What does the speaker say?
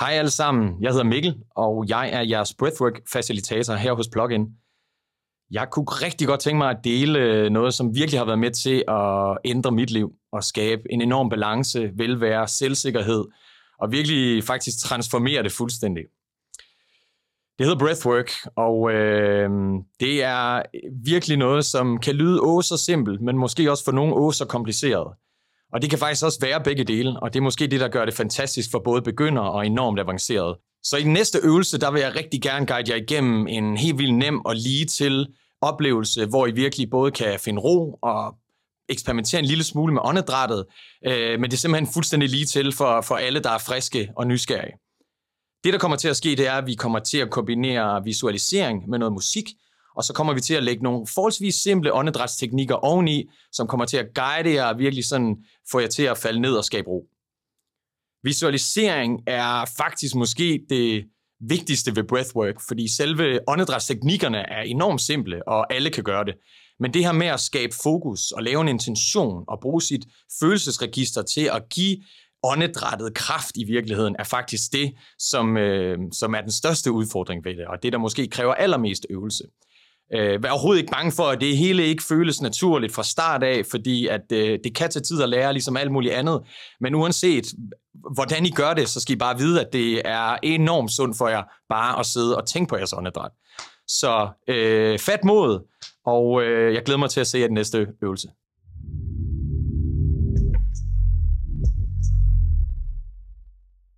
Hej alle sammen, jeg hedder Mikkel, og jeg er jeres breathwork-facilitator her hos Plugin. Jeg kunne rigtig godt tænke mig at dele øh, noget, som virkelig har været med til at ændre mit liv og skabe en enorm balance, velvære, selvsikkerhed og virkelig faktisk transformere det fuldstændig. Det hedder breathwork, og øh, det er virkelig noget, som kan lyde åh så simpelt, men måske også for nogle åh så kompliceret. Og det kan faktisk også være begge dele, og det er måske det, der gør det fantastisk for både begyndere og enormt avanceret. Så i den næste øvelse, der vil jeg rigtig gerne guide jer igennem en helt vildt nem og lige til oplevelse, hvor I virkelig både kan finde ro og eksperimentere en lille smule med åndedrættet, øh, men det er simpelthen fuldstændig lige til for, for alle, der er friske og nysgerrige. Det, der kommer til at ske, det er, at vi kommer til at kombinere visualisering med noget musik, og så kommer vi til at lægge nogle forholdsvis simple åndedrætsteknikker oveni, som kommer til at guide jer og virkelig sådan få jer til at falde ned og skabe ro. Visualisering er faktisk måske det vigtigste ved breathwork, fordi selve åndedrætsteknikkerne er enormt simple, og alle kan gøre det. Men det her med at skabe fokus og lave en intention og bruge sit følelsesregister til at give åndedrættet kraft i virkeligheden, er faktisk det, som, øh, som er den største udfordring ved det, og det, der måske kræver allermest øvelse. Øh, vær overhovedet ikke bange for, at det hele ikke føles naturligt fra start af, fordi at øh, det kan tage tid at lære, ligesom alt muligt andet. Men uanset hvordan I gør det, så skal I bare vide, at det er enormt sundt for jer bare at sidde og tænke på jeres åndedræt. Så øh, fat mod, og øh, jeg glæder mig til at se jer den næste øvelse.